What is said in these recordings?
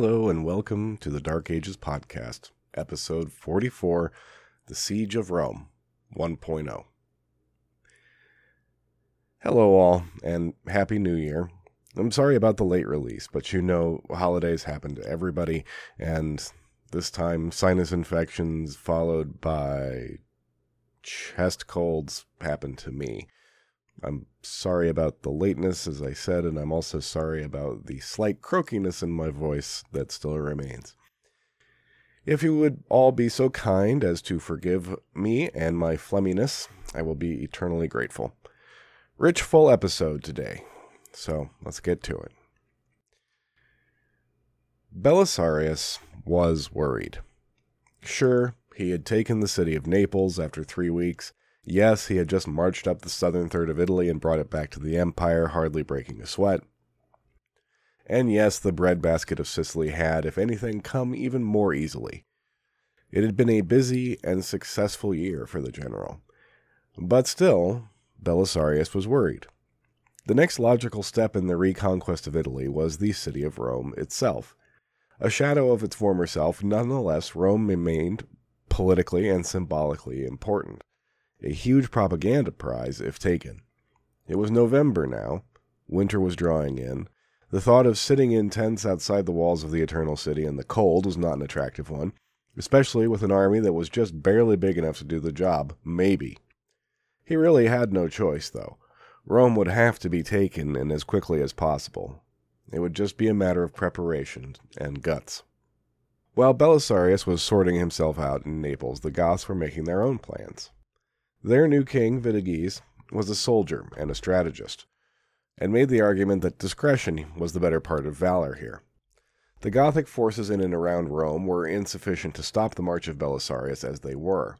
Hello, and welcome to the Dark Ages Podcast, episode 44 The Siege of Rome 1.0. Hello, all, and Happy New Year. I'm sorry about the late release, but you know, holidays happen to everybody, and this time, sinus infections followed by chest colds happened to me. I'm sorry about the lateness, as I said, and I'm also sorry about the slight croakiness in my voice that still remains. If you would all be so kind as to forgive me and my flumminess, I will be eternally grateful. Rich, full episode today, so let's get to it. Belisarius was worried. Sure, he had taken the city of Naples after three weeks, Yes, he had just marched up the southern third of Italy and brought it back to the empire, hardly breaking a sweat. And yes, the breadbasket of Sicily had, if anything, come even more easily. It had been a busy and successful year for the general. But still, Belisarius was worried. The next logical step in the reconquest of Italy was the city of Rome itself. A shadow of its former self, nonetheless, Rome remained politically and symbolically important a huge propaganda prize if taken. It was November now. Winter was drawing in. The thought of sitting in tents outside the walls of the Eternal City in the cold was not an attractive one, especially with an army that was just barely big enough to do the job, maybe. He really had no choice, though. Rome would have to be taken, and as quickly as possible. It would just be a matter of preparation and guts. While Belisarius was sorting himself out in Naples, the Goths were making their own plans. Their new king, Vitiges, was a soldier and a strategist, and made the argument that discretion was the better part of valor here. The Gothic forces in and around Rome were insufficient to stop the march of Belisarius as they were.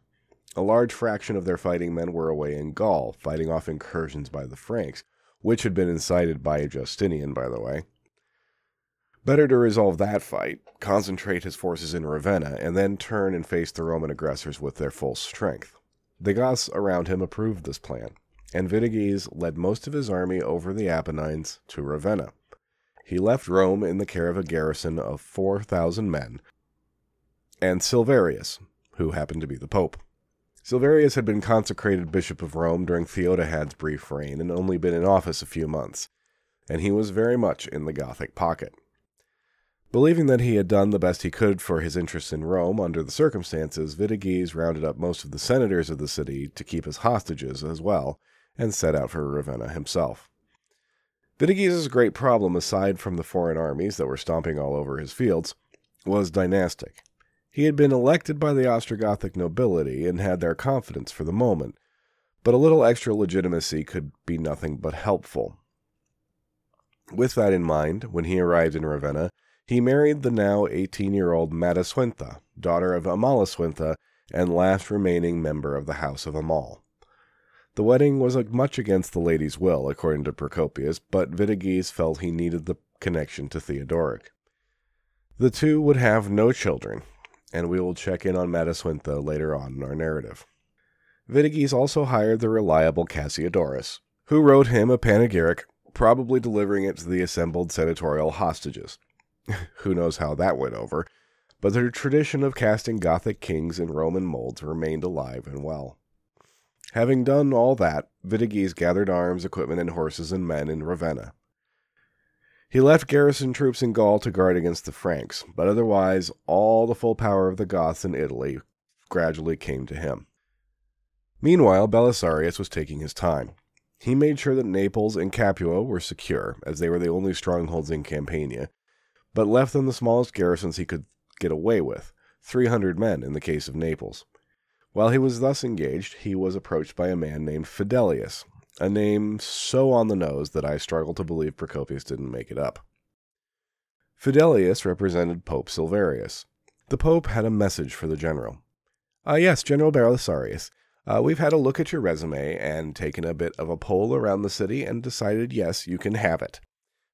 A large fraction of their fighting men were away in Gaul, fighting off incursions by the Franks, which had been incited by Justinian, by the way. Better to resolve that fight, concentrate his forces in Ravenna, and then turn and face the Roman aggressors with their full strength. The Goths around him approved this plan, and Vitiges led most of his army over the Apennines to Ravenna. He left Rome in the care of a garrison of 4,000 men and Silverius, who happened to be the Pope. Silverius had been consecrated Bishop of Rome during Theodahad's brief reign and only been in office a few months, and he was very much in the Gothic pocket. Believing that he had done the best he could for his interests in Rome under the circumstances, Vitiges rounded up most of the senators of the city to keep as hostages as well, and set out for Ravenna himself. Vitiges' great problem, aside from the foreign armies that were stomping all over his fields, was dynastic. He had been elected by the Ostrogothic nobility and had their confidence for the moment, but a little extra legitimacy could be nothing but helpful. With that in mind, when he arrived in Ravenna, he married the now 18 year old Matasuentha, daughter of Amalasuentha and last remaining member of the House of Amal. The wedding was much against the lady's will, according to Procopius, but Vitiges felt he needed the connection to Theodoric. The two would have no children, and we will check in on Matasuentha later on in our narrative. Vitiges also hired the reliable Cassiodorus, who wrote him a panegyric, probably delivering it to the assembled senatorial hostages. Who knows how that went over, but the tradition of casting Gothic kings in Roman molds remained alive and well. Having done all that, Vitiges gathered arms, equipment, and horses and men in Ravenna. He left garrison troops in Gaul to guard against the Franks, but otherwise all the full power of the Goths in Italy gradually came to him. Meanwhile, Belisarius was taking his time. He made sure that Naples and Capua were secure, as they were the only strongholds in Campania, but left them the smallest garrisons he could get away with 300 men in the case of Naples. While he was thus engaged, he was approached by a man named Fidelius, a name so on the nose that I struggle to believe Procopius didn't make it up. Fidelius represented Pope Silverius. The Pope had a message for the general. Ah, uh, yes, General Belisarius. Uh, we've had a look at your resume and taken a bit of a poll around the city and decided yes, you can have it.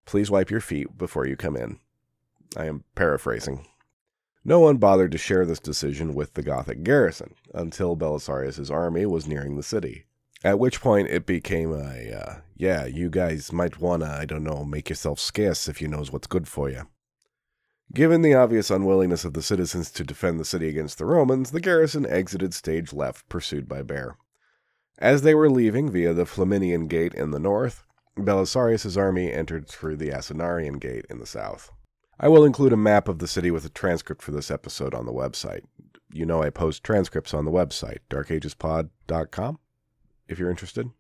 Please wipe your feet before you come in. I am paraphrasing. No one bothered to share this decision with the Gothic garrison until Belisarius's army was nearing the city. At which point it became a, uh, yeah, you guys might wanna, I don't know, make yourself scarce if you knows what's good for you. Given the obvious unwillingness of the citizens to defend the city against the Romans, the garrison exited stage left, pursued by Bear. As they were leaving via the Flaminian Gate in the north, Belisarius' army entered through the Asinarian Gate in the south. I will include a map of the city with a transcript for this episode on the website. You know I post transcripts on the website, darkagespod.com, if you're interested.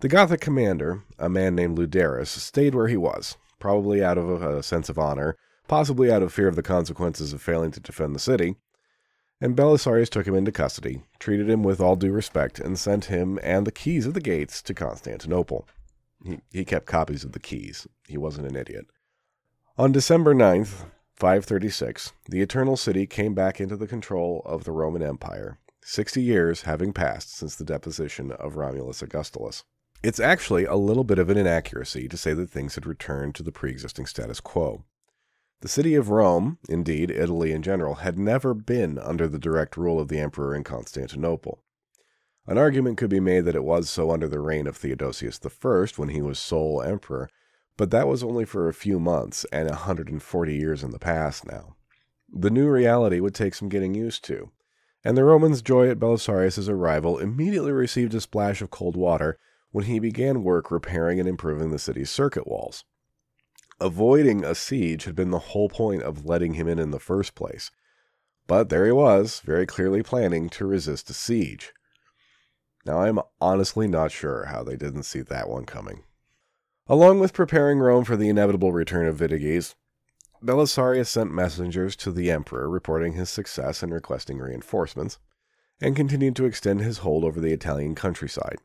The Gothic commander, a man named Luderus, stayed where he was, probably out of a sense of honor, possibly out of fear of the consequences of failing to defend the city. And Belisarius took him into custody, treated him with all due respect, and sent him and the keys of the gates to Constantinople. He, he kept copies of the keys. He wasn't an idiot. On December 9th, 536, the Eternal City came back into the control of the Roman Empire, 60 years having passed since the deposition of Romulus Augustulus. It's actually a little bit of an inaccuracy to say that things had returned to the pre existing status quo. The city of Rome, indeed Italy in general, had never been under the direct rule of the emperor in Constantinople. An argument could be made that it was so under the reign of Theodosius I when he was sole emperor, but that was only for a few months and 140 years in the past now. The new reality would take some getting used to, and the Romans' joy at Belisarius' arrival immediately received a splash of cold water when he began work repairing and improving the city's circuit walls. Avoiding a siege had been the whole point of letting him in in the first place. But there he was, very clearly planning to resist a siege. Now, I'm honestly not sure how they didn't see that one coming. Along with preparing Rome for the inevitable return of Vitiges, Belisarius sent messengers to the emperor reporting his success and requesting reinforcements, and continued to extend his hold over the Italian countryside.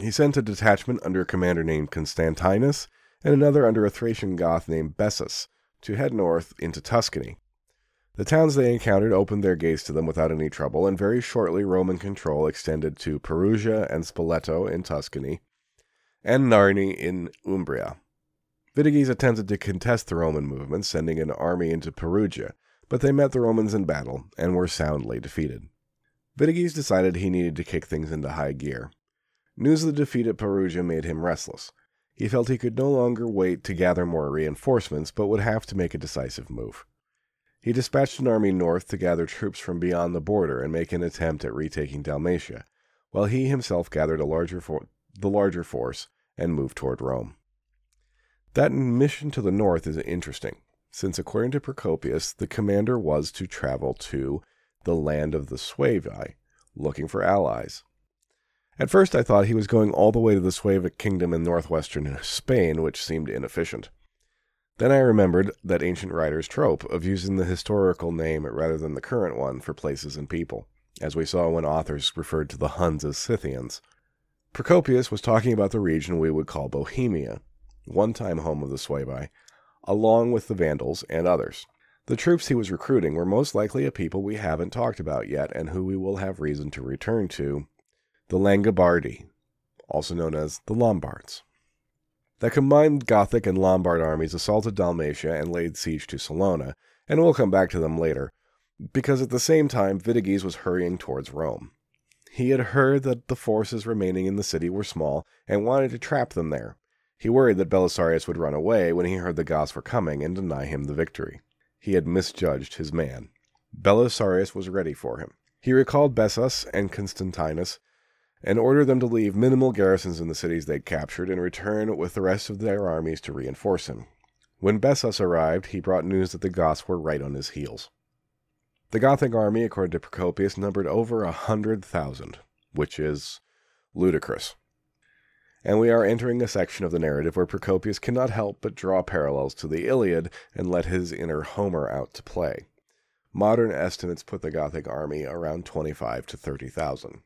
He sent a detachment under a commander named Constantinus and another under a Thracian Goth named Bessus, to head north into Tuscany. The towns they encountered opened their gates to them without any trouble, and very shortly Roman control extended to Perugia and Spoleto in Tuscany, and Narni in Umbria. Vitiges attempted to contest the Roman movement, sending an army into Perugia, but they met the Romans in battle and were soundly defeated. Vitiges decided he needed to kick things into high gear. News of the defeat at Perugia made him restless. He felt he could no longer wait to gather more reinforcements, but would have to make a decisive move. He dispatched an army north to gather troops from beyond the border and make an attempt at retaking Dalmatia, while he himself gathered a larger for- the larger force and moved toward Rome. That mission to the north is interesting, since according to Procopius, the commander was to travel to the land of the Suevi, looking for allies. At first, I thought he was going all the way to the Suevic kingdom in northwestern Spain, which seemed inefficient. Then I remembered that ancient writers' trope of using the historical name rather than the current one for places and people, as we saw when authors referred to the Huns as Scythians. Procopius was talking about the region we would call Bohemia, one time home of the Suevi, along with the Vandals and others. The troops he was recruiting were most likely a people we haven't talked about yet and who we will have reason to return to the Langobardi, also known as the Lombards. The combined Gothic and Lombard armies assaulted Dalmatia and laid siege to Salona, and we'll come back to them later, because at the same time Vitiges was hurrying towards Rome. He had heard that the forces remaining in the city were small and wanted to trap them there. He worried that Belisarius would run away when he heard the Goths were coming and deny him the victory. He had misjudged his man. Belisarius was ready for him. He recalled Bessus and Constantinus and ordered them to leave minimal garrisons in the cities they'd captured and return with the rest of their armies to reinforce him. When Bessus arrived, he brought news that the Goths were right on his heels. The Gothic army, according to Procopius, numbered over a hundred thousand, which is ludicrous. And we are entering a section of the narrative where Procopius cannot help but draw parallels to the Iliad and let his inner Homer out to play. Modern estimates put the Gothic army around 25 to 30,000.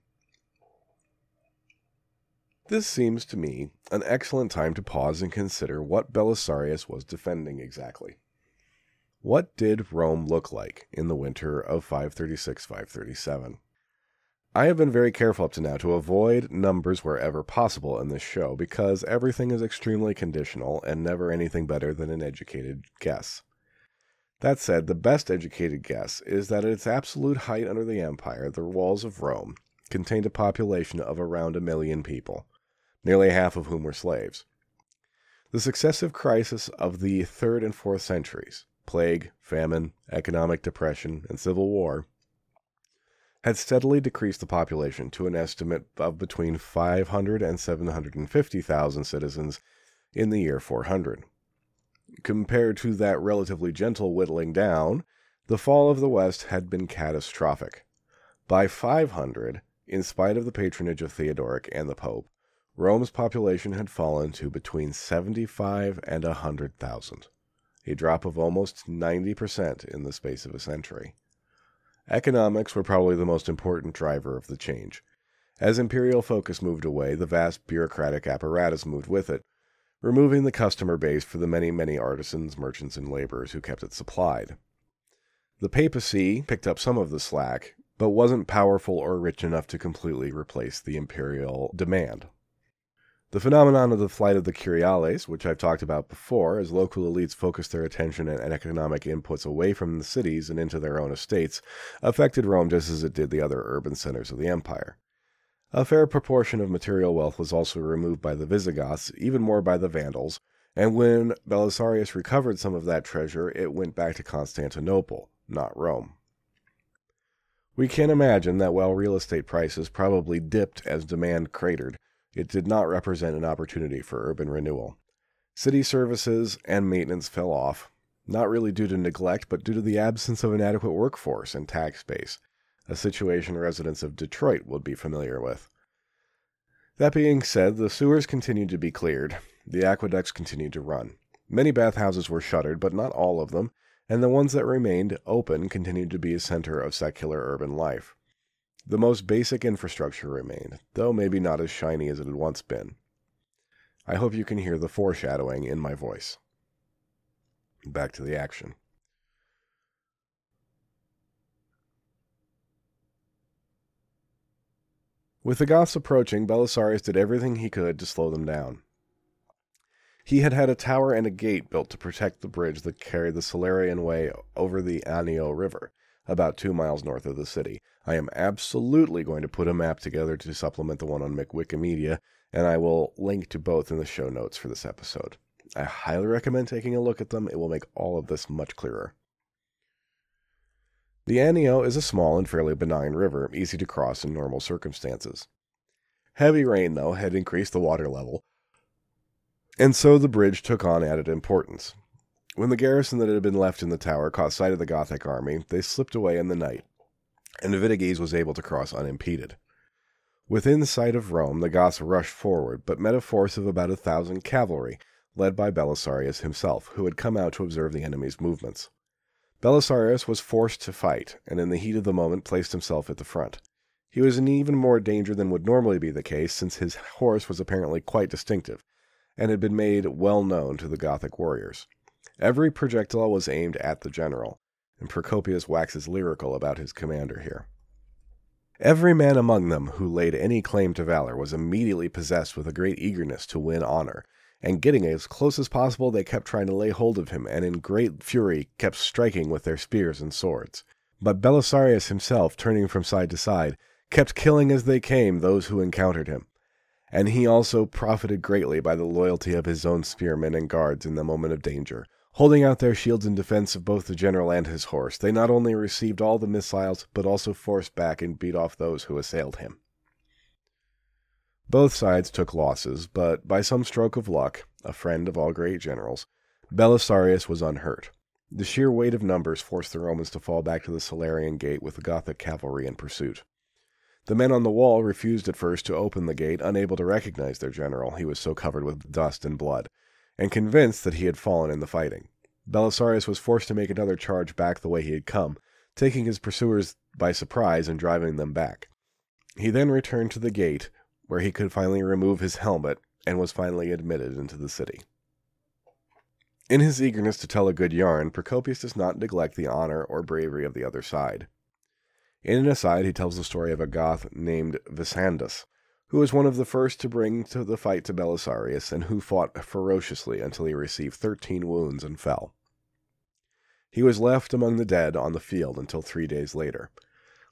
This seems to me an excellent time to pause and consider what Belisarius was defending exactly. What did Rome look like in the winter of 536 537? I have been very careful up to now to avoid numbers wherever possible in this show because everything is extremely conditional and never anything better than an educated guess. That said, the best educated guess is that at its absolute height under the empire, the walls of Rome contained a population of around a million people nearly half of whom were slaves. The successive crisis of the third and fourth centuries, plague, famine, economic depression, and civil war, had steadily decreased the population to an estimate of between 500 and 750,000 citizens in the year 400. Compared to that relatively gentle whittling down, the fall of the West had been catastrophic. By 500, in spite of the patronage of Theodoric and the Pope, Rome's population had fallen to between 75 and 100,000, a drop of almost 90% in the space of a century. Economics were probably the most important driver of the change. As imperial focus moved away, the vast bureaucratic apparatus moved with it, removing the customer base for the many, many artisans, merchants, and laborers who kept it supplied. The papacy picked up some of the slack, but wasn't powerful or rich enough to completely replace the imperial demand. The phenomenon of the flight of the curiales, which I've talked about before, as local elites focused their attention and economic inputs away from the cities and into their own estates, affected Rome just as it did the other urban centers of the empire. A fair proportion of material wealth was also removed by the Visigoths, even more by the Vandals, and when Belisarius recovered some of that treasure, it went back to Constantinople, not Rome. We can imagine that while real estate prices probably dipped as demand cratered, it did not represent an opportunity for urban renewal. City services and maintenance fell off, not really due to neglect, but due to the absence of an adequate workforce and tax base a situation residents of Detroit would be familiar with. That being said, the sewers continued to be cleared, the aqueducts continued to run. Many bathhouses were shuttered, but not all of them, and the ones that remained open continued to be a center of secular urban life. The most basic infrastructure remained, though maybe not as shiny as it had once been. I hope you can hear the foreshadowing in my voice. Back to the action. With the Goths approaching, Belisarius did everything he could to slow them down. He had had a tower and a gate built to protect the bridge that carried the Salarian Way over the Anio River, about two miles north of the city. I am absolutely going to put a map together to supplement the one on Wikimedia, and I will link to both in the show notes for this episode. I highly recommend taking a look at them. It will make all of this much clearer. The Anio is a small and fairly benign river, easy to cross in normal circumstances. Heavy rain, though, had increased the water level, and so the bridge took on added importance. When the garrison that had been left in the tower caught sight of the Gothic army, they slipped away in the night, and Vitiges was able to cross unimpeded. Within sight of Rome, the Goths rushed forward, but met a force of about a thousand cavalry, led by Belisarius himself, who had come out to observe the enemy's movements. Belisarius was forced to fight, and in the heat of the moment placed himself at the front. He was in even more danger than would normally be the case, since his horse was apparently quite distinctive, and had been made well known to the Gothic warriors. Every projectile was aimed at the general, and Procopius waxes lyrical about his commander here. Every man among them who laid any claim to valor was immediately possessed with a great eagerness to win honor, and getting as close as possible, they kept trying to lay hold of him, and in great fury kept striking with their spears and swords. But Belisarius himself, turning from side to side, kept killing as they came those who encountered him. And he also profited greatly by the loyalty of his own spearmen and guards in the moment of danger. Holding out their shields in defense of both the general and his horse, they not only received all the missiles, but also forced back and beat off those who assailed him. Both sides took losses, but by some stroke of luck, a friend of all great generals, Belisarius was unhurt. The sheer weight of numbers forced the Romans to fall back to the Salarian gate with the Gothic cavalry in pursuit. The men on the wall refused at first to open the gate, unable to recognize their general, he was so covered with dust and blood, and convinced that he had fallen in the fighting. Belisarius was forced to make another charge back the way he had come, taking his pursuers by surprise and driving them back. He then returned to the gate, where he could finally remove his helmet and was finally admitted into the city. In his eagerness to tell a good yarn, Procopius does not neglect the honor or bravery of the other side. In an aside, he tells the story of a Goth named Visandus, who was one of the first to bring to the fight to Belisarius and who fought ferociously until he received thirteen wounds and fell. He was left among the dead on the field until three days later.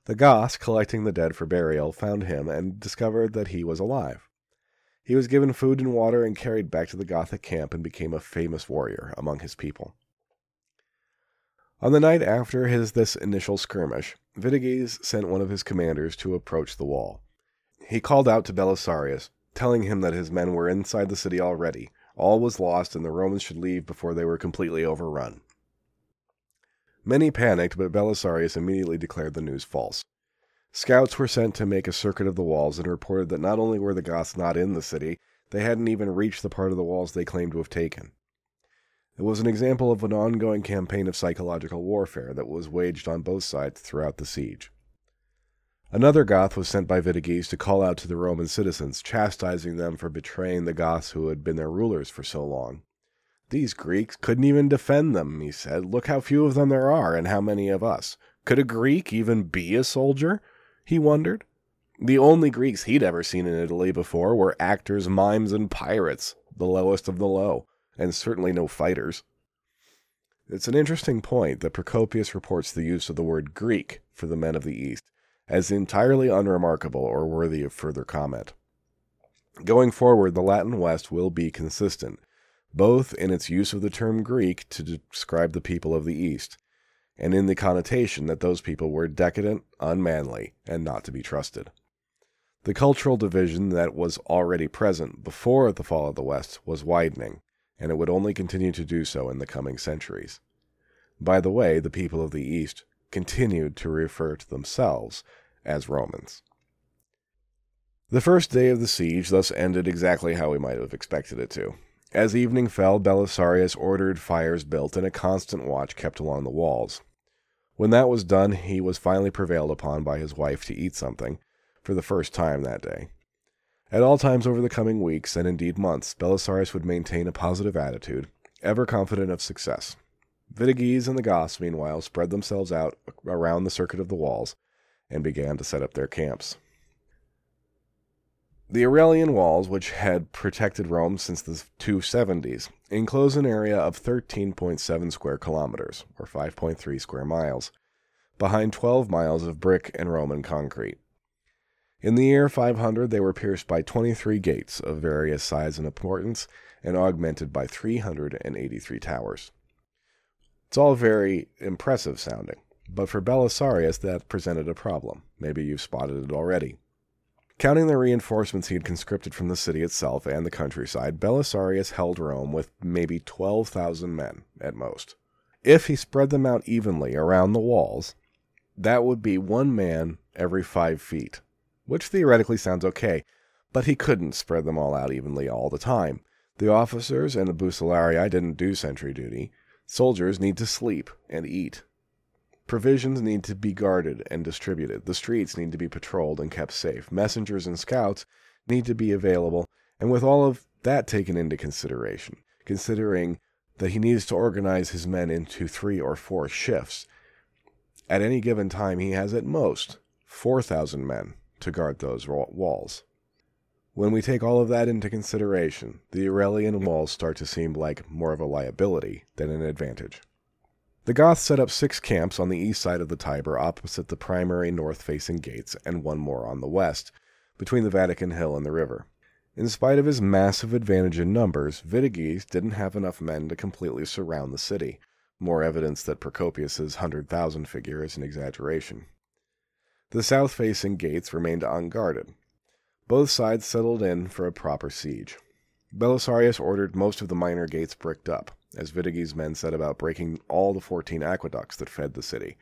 The Goths, collecting the dead for burial, found him and discovered that he was alive. He was given food and water and carried back to the Gothic camp and became a famous warrior among his people. On the night after his this initial skirmish, Vitiges sent one of his commanders to approach the wall. He called out to Belisarius, telling him that his men were inside the city already, all was lost, and the Romans should leave before they were completely overrun. Many panicked, but Belisarius immediately declared the news false. Scouts were sent to make a circuit of the walls and reported that not only were the Goths not in the city, they hadn't even reached the part of the walls they claimed to have taken. It was an example of an ongoing campaign of psychological warfare that was waged on both sides throughout the siege. Another Goth was sent by Vitiges to call out to the Roman citizens, chastising them for betraying the Goths who had been their rulers for so long. These Greeks couldn't even defend them, he said. Look how few of them there are, and how many of us. Could a Greek even be a soldier? He wondered. The only Greeks he'd ever seen in Italy before were actors, mimes, and pirates, the lowest of the low, and certainly no fighters. It's an interesting point that Procopius reports the use of the word Greek for the men of the East as entirely unremarkable or worthy of further comment. Going forward, the Latin West will be consistent, both in its use of the term Greek to describe the people of the East, and in the connotation that those people were decadent, unmanly, and not to be trusted. The cultural division that was already present before the fall of the West was widening, and it would only continue to do so in the coming centuries. By the way, the people of the East continued to refer to themselves as Romans. The first day of the siege thus ended exactly how we might have expected it to. As evening fell, Belisarius ordered fires built and a constant watch kept along the walls. When that was done, he was finally prevailed upon by his wife to eat something, for the first time that day. At all times over the coming weeks, and indeed months, Belisarius would maintain a positive attitude, ever confident of success. Vitiges and the Goths, meanwhile, spread themselves out around the circuit of the walls, and began to set up their camps. The Aurelian walls, which had protected Rome since the 270s, enclose an area of 13.7 square kilometers, or 5.3 square miles, behind 12 miles of brick and Roman concrete. In the year 500, they were pierced by 23 gates of various size and importance, and augmented by 383 towers. It's all very impressive sounding. But for Belisarius, that presented a problem. Maybe you've spotted it already. Counting the reinforcements he had conscripted from the city itself and the countryside, Belisarius held Rome with maybe 12,000 men at most. If he spread them out evenly around the walls, that would be one man every five feet, which theoretically sounds okay, but he couldn't spread them all out evenly all the time. The officers and the Bucellarii didn't do sentry duty. Soldiers need to sleep and eat Provisions need to be guarded and distributed. The streets need to be patrolled and kept safe. Messengers and scouts need to be available. And with all of that taken into consideration, considering that he needs to organize his men into three or four shifts, at any given time he has at most 4,000 men to guard those walls. When we take all of that into consideration, the Aurelian walls start to seem like more of a liability than an advantage. The Goths set up six camps on the east side of the Tiber opposite the primary north facing gates, and one more on the west, between the Vatican Hill and the river. In spite of his massive advantage in numbers, Vitiges didn't have enough men to completely surround the city, more evidence that Procopius's 100,000 figure is an exaggeration. The south facing gates remained unguarded. Both sides settled in for a proper siege. Belisarius ordered most of the minor gates bricked up as Vitiges' men set about breaking all the 14 aqueducts that fed the city.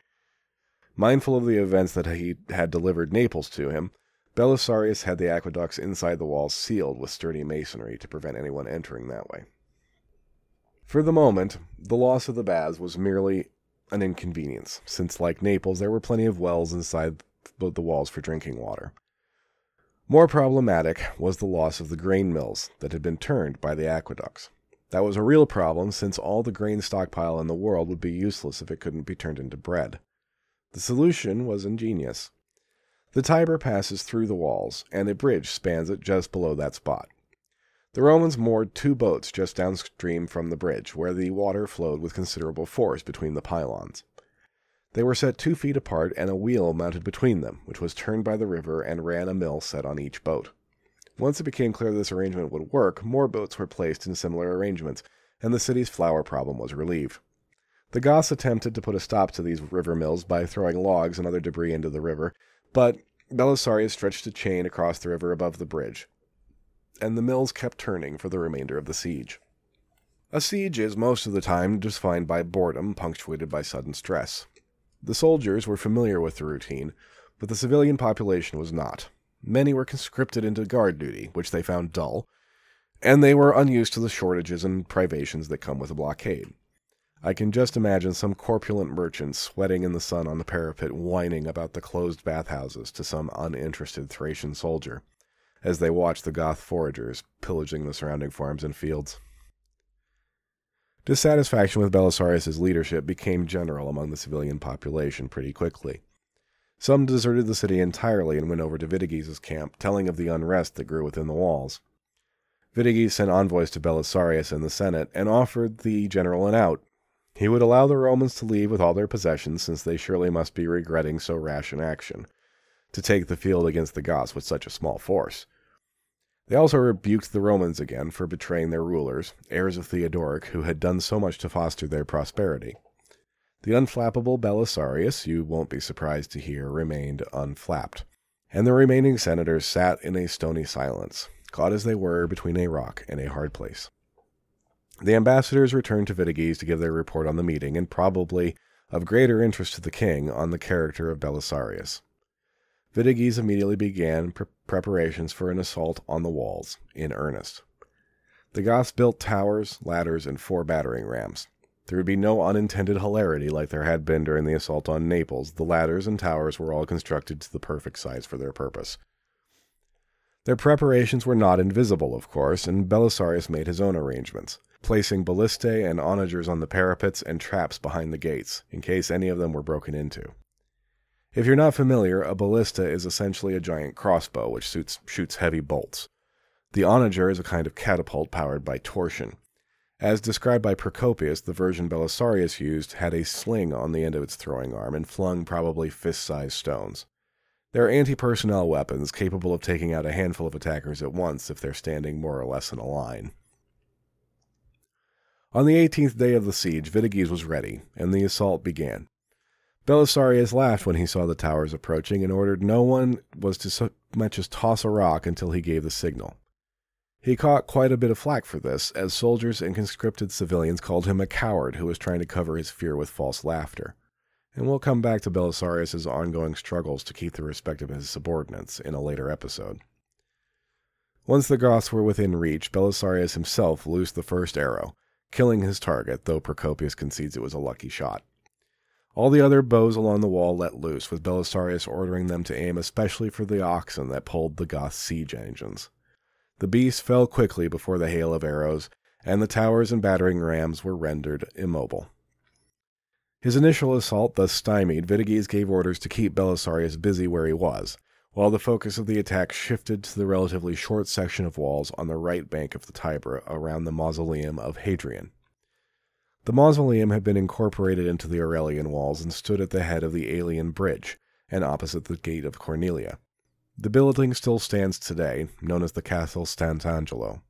Mindful of the events that he had delivered Naples to him, Belisarius had the aqueducts inside the walls sealed with sturdy masonry to prevent anyone entering that way. For the moment, the loss of the baths was merely an inconvenience, since, like Naples, there were plenty of wells inside the walls for drinking water. More problematic was the loss of the grain mills that had been turned by the aqueducts. That was a real problem since all the grain stockpile in the world would be useless if it couldn't be turned into bread. The solution was ingenious. The Tiber passes through the walls, and a bridge spans it just below that spot. The Romans moored two boats just downstream from the bridge, where the water flowed with considerable force between the pylons. They were set two feet apart, and a wheel mounted between them, which was turned by the river and ran a mill set on each boat. Once it became clear this arrangement would work, more boats were placed in similar arrangements, and the city's flour problem was relieved. The Goths attempted to put a stop to these river mills by throwing logs and other debris into the river, but Belisarius stretched a chain across the river above the bridge, and the mills kept turning for the remainder of the siege. A siege is most of the time defined by boredom, punctuated by sudden stress. The soldiers were familiar with the routine, but the civilian population was not. Many were conscripted into guard duty, which they found dull, and they were unused to the shortages and privations that come with a blockade. I can just imagine some corpulent merchant sweating in the sun on the parapet whining about the closed bathhouses to some uninterested Thracian soldier as they watch the Goth foragers pillaging the surrounding farms and fields. Dissatisfaction with Belisarius's leadership became general among the civilian population pretty quickly. Some deserted the city entirely and went over to Vitiges' camp, telling of the unrest that grew within the walls. Vitiges sent envoys to Belisarius and the Senate and offered the general an out. He would allow the Romans to leave with all their possessions, since they surely must be regretting so rash an action, to take the field against the Goths with such a small force. They also rebuked the Romans again for betraying their rulers, heirs of Theodoric, who had done so much to foster their prosperity. The unflappable Belisarius, you won't be surprised to hear, remained unflapped, and the remaining senators sat in a stony silence, caught as they were between a rock and a hard place. The ambassadors returned to Vitiges to give their report on the meeting, and probably of greater interest to the king on the character of Belisarius. Vitiges immediately began pre- preparations for an assault on the walls, in earnest. The Goths built towers, ladders, and four battering rams. There would be no unintended hilarity like there had been during the assault on Naples. The ladders and towers were all constructed to the perfect size for their purpose. Their preparations were not invisible, of course, and Belisarius made his own arrangements, placing ballistae and onagers on the parapets and traps behind the gates, in case any of them were broken into. If you're not familiar, a ballista is essentially a giant crossbow which shoots, shoots heavy bolts. The onager is a kind of catapult powered by torsion. As described by Procopius, the version Belisarius used had a sling on the end of its throwing arm and flung probably fist sized stones. They're anti personnel weapons capable of taking out a handful of attackers at once if they're standing more or less in a line. On the 18th day of the siege, Vitiges was ready, and the assault began. Belisarius laughed when he saw the towers approaching and ordered no one was to so much as toss a rock until he gave the signal. He caught quite a bit of flack for this, as soldiers and conscripted civilians called him a coward who was trying to cover his fear with false laughter. And we'll come back to Belisarius's ongoing struggles to keep the respect of his subordinates in a later episode. Once the Goths were within reach, Belisarius himself loosed the first arrow, killing his target, though Procopius concedes it was a lucky shot. All the other bows along the wall let loose, with Belisarius ordering them to aim especially for the oxen that pulled the Goth siege engines. The beasts fell quickly before the hail of arrows, and the towers and battering rams were rendered immobile. His initial assault thus stymied, Vitiges gave orders to keep Belisarius busy where he was, while the focus of the attack shifted to the relatively short section of walls on the right bank of the Tiber around the mausoleum of Hadrian. The mausoleum had been incorporated into the Aurelian walls and stood at the head of the Aelian Bridge and opposite the Gate of Cornelia. The building still stands today, known as the Castle Sant'Angelo.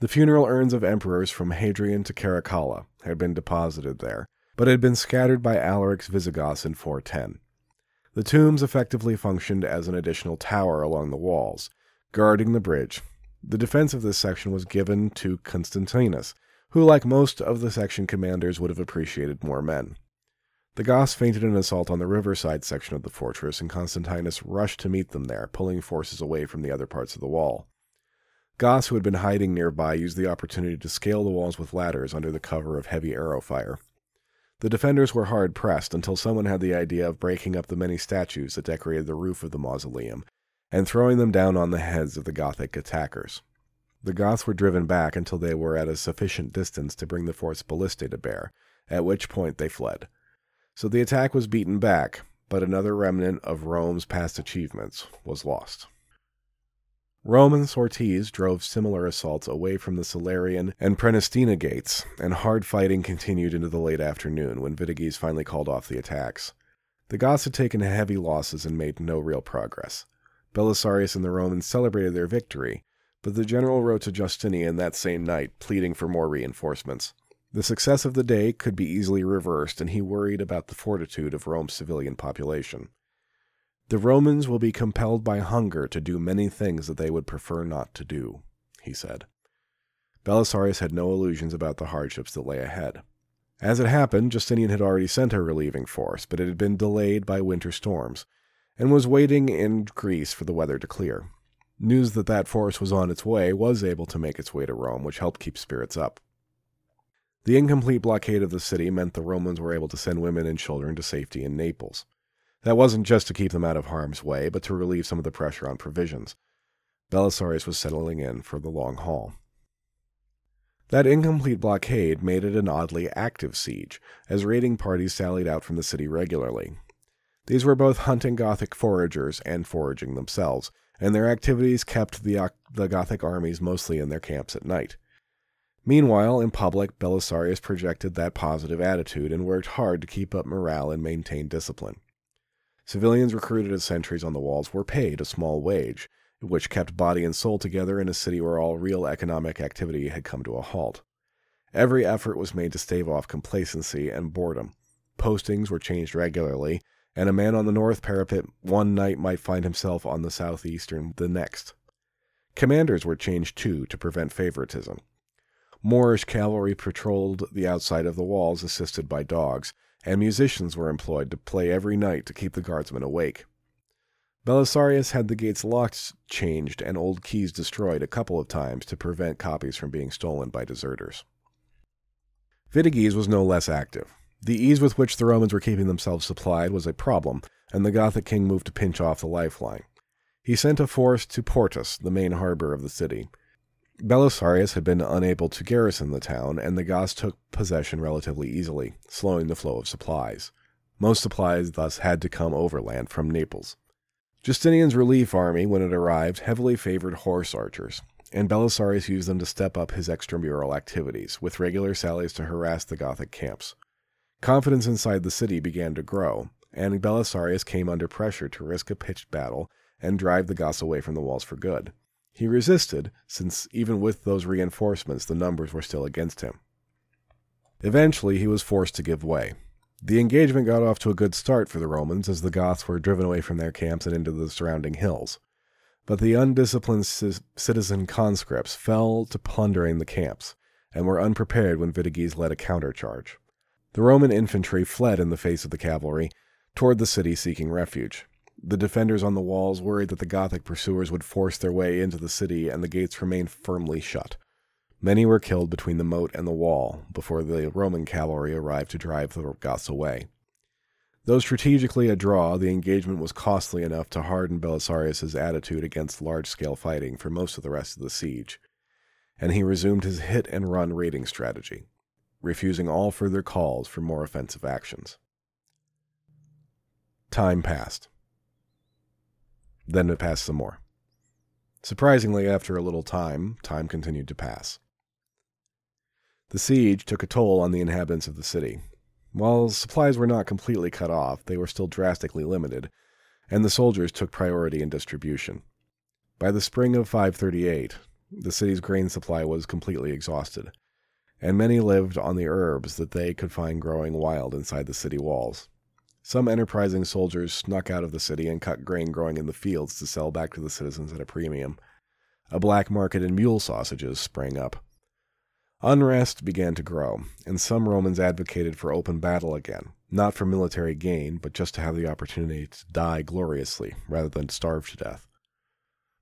The funeral urns of emperors from Hadrian to Caracalla had been deposited there, but had been scattered by Alaric's Visigoths in 410. The tombs effectively functioned as an additional tower along the walls, guarding the bridge. The defense of this section was given to Constantinus, who, like most of the section commanders, would have appreciated more men. The Goths feinted an assault on the riverside section of the fortress, and Constantinus rushed to meet them there, pulling forces away from the other parts of the wall. Goths who had been hiding nearby used the opportunity to scale the walls with ladders under the cover of heavy arrow fire. The defenders were hard pressed until someone had the idea of breaking up the many statues that decorated the roof of the mausoleum and throwing them down on the heads of the Gothic attackers. The Goths were driven back until they were at a sufficient distance to bring the force ballistae to bear, at which point they fled. So the attack was beaten back, but another remnant of Rome's past achievements was lost. Roman sorties drove similar assaults away from the Salarian and Prenestina gates, and hard fighting continued into the late afternoon when Vitiges finally called off the attacks. The Goths had taken heavy losses and made no real progress. Belisarius and the Romans celebrated their victory, but the general wrote to Justinian that same night, pleading for more reinforcements. The success of the day could be easily reversed, and he worried about the fortitude of Rome's civilian population. The Romans will be compelled by hunger to do many things that they would prefer not to do, he said. Belisarius had no illusions about the hardships that lay ahead. As it happened, Justinian had already sent a relieving force, but it had been delayed by winter storms, and was waiting in Greece for the weather to clear. News that that force was on its way was able to make its way to Rome, which helped keep spirits up. The incomplete blockade of the city meant the Romans were able to send women and children to safety in Naples. That wasn't just to keep them out of harm's way, but to relieve some of the pressure on provisions. Belisarius was settling in for the long haul. That incomplete blockade made it an oddly active siege, as raiding parties sallied out from the city regularly. These were both hunting Gothic foragers and foraging themselves, and their activities kept the, the Gothic armies mostly in their camps at night. Meanwhile, in public, Belisarius projected that positive attitude and worked hard to keep up morale and maintain discipline. Civilians recruited as sentries on the walls were paid a small wage, which kept body and soul together in a city where all real economic activity had come to a halt. Every effort was made to stave off complacency and boredom. Postings were changed regularly, and a man on the north parapet one night might find himself on the southeastern the next. Commanders were changed too to prevent favoritism. Moorish cavalry patrolled the outside of the walls, assisted by dogs, and musicians were employed to play every night to keep the guardsmen awake. Belisarius had the gates' locks changed and old keys destroyed a couple of times to prevent copies from being stolen by deserters. Vitiges was no less active. The ease with which the Romans were keeping themselves supplied was a problem, and the Gothic king moved to pinch off the lifeline. He sent a force to Portus, the main harbor of the city. Belisarius had been unable to garrison the town, and the Goths took possession relatively easily, slowing the flow of supplies. Most supplies thus had to come overland from Naples. Justinian's relief army, when it arrived, heavily favored horse archers, and Belisarius used them to step up his extramural activities, with regular sallies to harass the Gothic camps. Confidence inside the city began to grow, and Belisarius came under pressure to risk a pitched battle and drive the Goths away from the walls for good. He resisted, since even with those reinforcements, the numbers were still against him. Eventually, he was forced to give way. The engagement got off to a good start for the Romans as the Goths were driven away from their camps and into the surrounding hills. But the undisciplined c- citizen conscripts fell to plundering the camps and were unprepared when Vitiges led a countercharge. The Roman infantry fled in the face of the cavalry toward the city seeking refuge. The defenders on the walls worried that the Gothic pursuers would force their way into the city and the gates remained firmly shut. Many were killed between the moat and the wall before the Roman cavalry arrived to drive the Goths away. Though strategically a draw, the engagement was costly enough to harden Belisarius's attitude against large-scale fighting for most of the rest of the siege, and he resumed his hit and run raiding strategy, refusing all further calls for more offensive actions. Time passed. Then it passed some more. Surprisingly, after a little time, time continued to pass. The siege took a toll on the inhabitants of the city. While supplies were not completely cut off, they were still drastically limited, and the soldiers took priority in distribution. By the spring of 538, the city's grain supply was completely exhausted, and many lived on the herbs that they could find growing wild inside the city walls. Some enterprising soldiers snuck out of the city and cut grain growing in the fields to sell back to the citizens at a premium. A black market in mule sausages sprang up. Unrest began to grow, and some Romans advocated for open battle again, not for military gain, but just to have the opportunity to die gloriously rather than starve to death.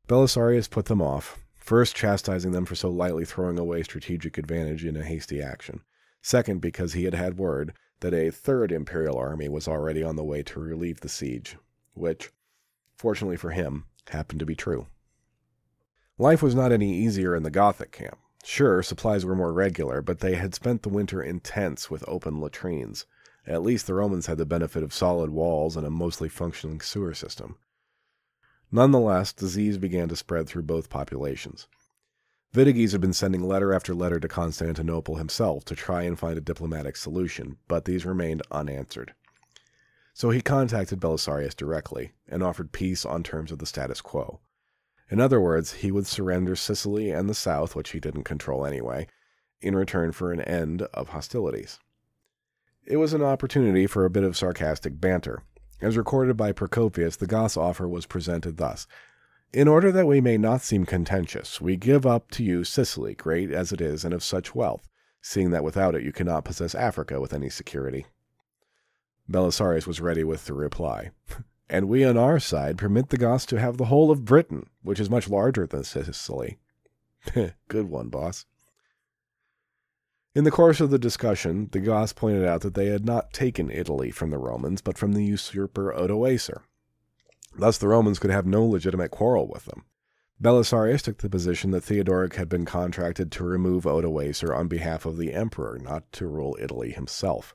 Belisarius put them off, first chastising them for so lightly throwing away strategic advantage in a hasty action, second because he had had word that a third imperial army was already on the way to relieve the siege, which, fortunately for him, happened to be true. Life was not any easier in the Gothic camp. Sure, supplies were more regular, but they had spent the winter in tents with open latrines. At least the Romans had the benefit of solid walls and a mostly functioning sewer system. Nonetheless, disease began to spread through both populations. Vitiges had been sending letter after letter to Constantinople himself to try and find a diplomatic solution, but these remained unanswered. So he contacted Belisarius directly and offered peace on terms of the status quo. In other words, he would surrender Sicily and the south, which he didn't control anyway, in return for an end of hostilities. It was an opportunity for a bit of sarcastic banter. As recorded by Procopius, the Goth's offer was presented thus In order that we may not seem contentious, we give up to you Sicily, great as it is and of such wealth, seeing that without it you cannot possess Africa with any security. Belisarius was ready with the reply. and we on our side permit the Goths to have the whole of Britain, which is much larger than Sicily. Good one, boss. In the course of the discussion, the Goths pointed out that they had not taken Italy from the Romans, but from the usurper Odoacer. Thus, the Romans could have no legitimate quarrel with them. Belisarius took the position that Theodoric had been contracted to remove Odoacer on behalf of the emperor, not to rule Italy himself.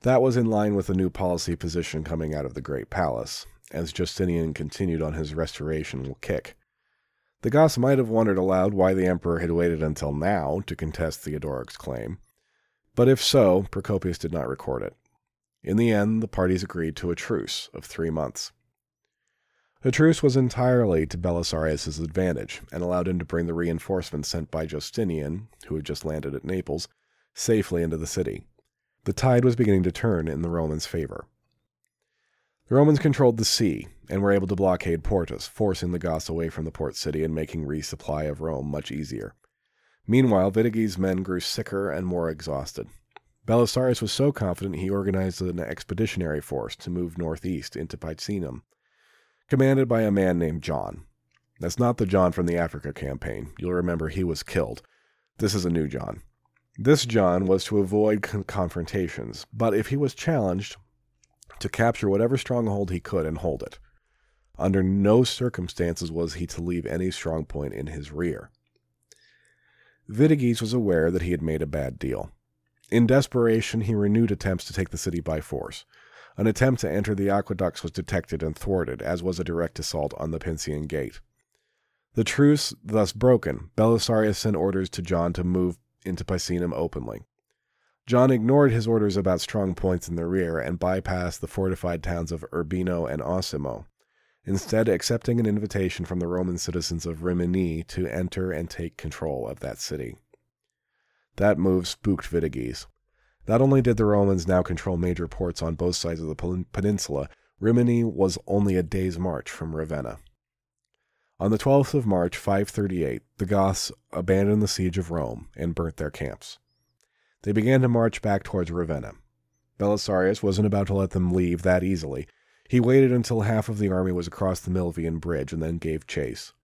That was in line with the new policy position coming out of the Great Palace, as Justinian continued on his restoration kick. The Goths might have wondered aloud why the emperor had waited until now to contest Theodoric's claim, but if so, Procopius did not record it. In the end, the parties agreed to a truce of three months. The truce was entirely to Belisarius's advantage, and allowed him to bring the reinforcements sent by Justinian, who had just landed at Naples, safely into the city. The tide was beginning to turn in the Romans' favor. The Romans controlled the sea and were able to blockade Portus, forcing the Goths away from the port city and making resupply of Rome much easier. Meanwhile, Vitiges' men grew sicker and more exhausted. Belisarius was so confident he organized an expeditionary force to move northeast into Picenum, commanded by a man named John. That's not the John from the Africa campaign. You'll remember he was killed. This is a new John. This John was to avoid con- confrontations, but if he was challenged, to capture whatever stronghold he could and hold it. Under no circumstances was he to leave any strong point in his rear. Vitiges was aware that he had made a bad deal. In desperation, he renewed attempts to take the city by force. An attempt to enter the aqueducts was detected and thwarted, as was a direct assault on the Pincian Gate. The truce thus broken, Belisarius sent orders to John to move into Picenum openly. John ignored his orders about strong points in the rear and bypassed the fortified towns of Urbino and Osimo, instead accepting an invitation from the Roman citizens of Rimini to enter and take control of that city. That move spooked Vitiges. Not only did the Romans now control major ports on both sides of the peninsula, Rimini was only a day's march from Ravenna. On the 12th of March, 538, the Goths abandoned the siege of Rome and burnt their camps. They began to march back towards Ravenna. Belisarius wasn't about to let them leave that easily. He waited until half of the army was across the Milvian bridge and then gave chase.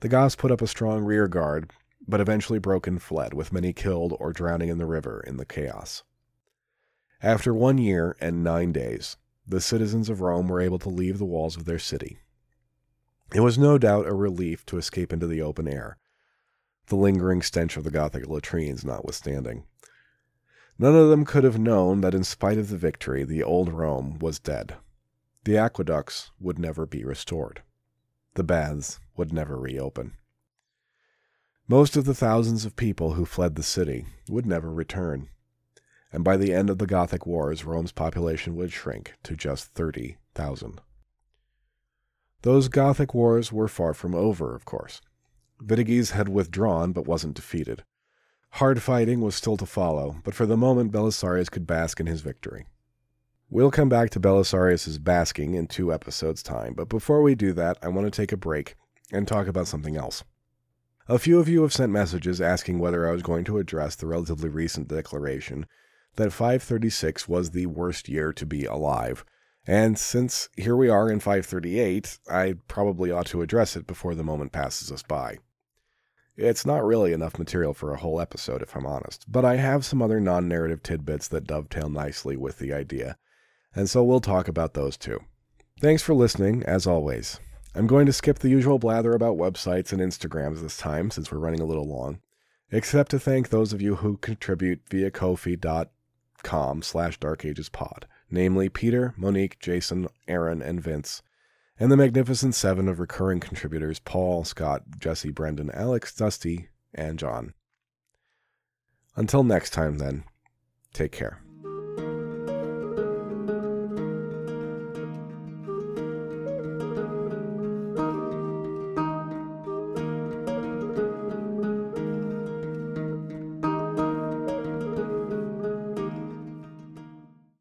The Goths put up a strong rear guard, but eventually broke and fled, with many killed or drowning in the river in the chaos. After one year and nine days, the citizens of Rome were able to leave the walls of their city. It was no doubt a relief to escape into the open air, the lingering stench of the Gothic latrines notwithstanding. None of them could have known that in spite of the victory, the old Rome was dead. The aqueducts would never be restored. The baths would never reopen. Most of the thousands of people who fled the city would never return. And by the end of the Gothic Wars, Rome's population would shrink to just 30,000. Those Gothic Wars were far from over, of course. Vitiges had withdrawn but wasn't defeated. Hard fighting was still to follow, but for the moment Belisarius could bask in his victory. We'll come back to Belisarius's basking in two episodes' time, but before we do that, I want to take a break and talk about something else. A few of you have sent messages asking whether I was going to address the relatively recent declaration that 536 was the worst year to be alive. And since here we are in 538, I probably ought to address it before the moment passes us by. It's not really enough material for a whole episode, if I'm honest, but I have some other non narrative tidbits that dovetail nicely with the idea, and so we'll talk about those too. Thanks for listening, as always. I'm going to skip the usual blather about websites and Instagrams this time, since we're running a little long, except to thank those of you who contribute via ko-fi.com slash darkagespod, namely Peter, Monique, Jason, Aaron, and Vince and the magnificent seven of recurring contributors Paul, Scott, Jesse, Brendan, Alex, Dusty, and John. Until next time, then, take care.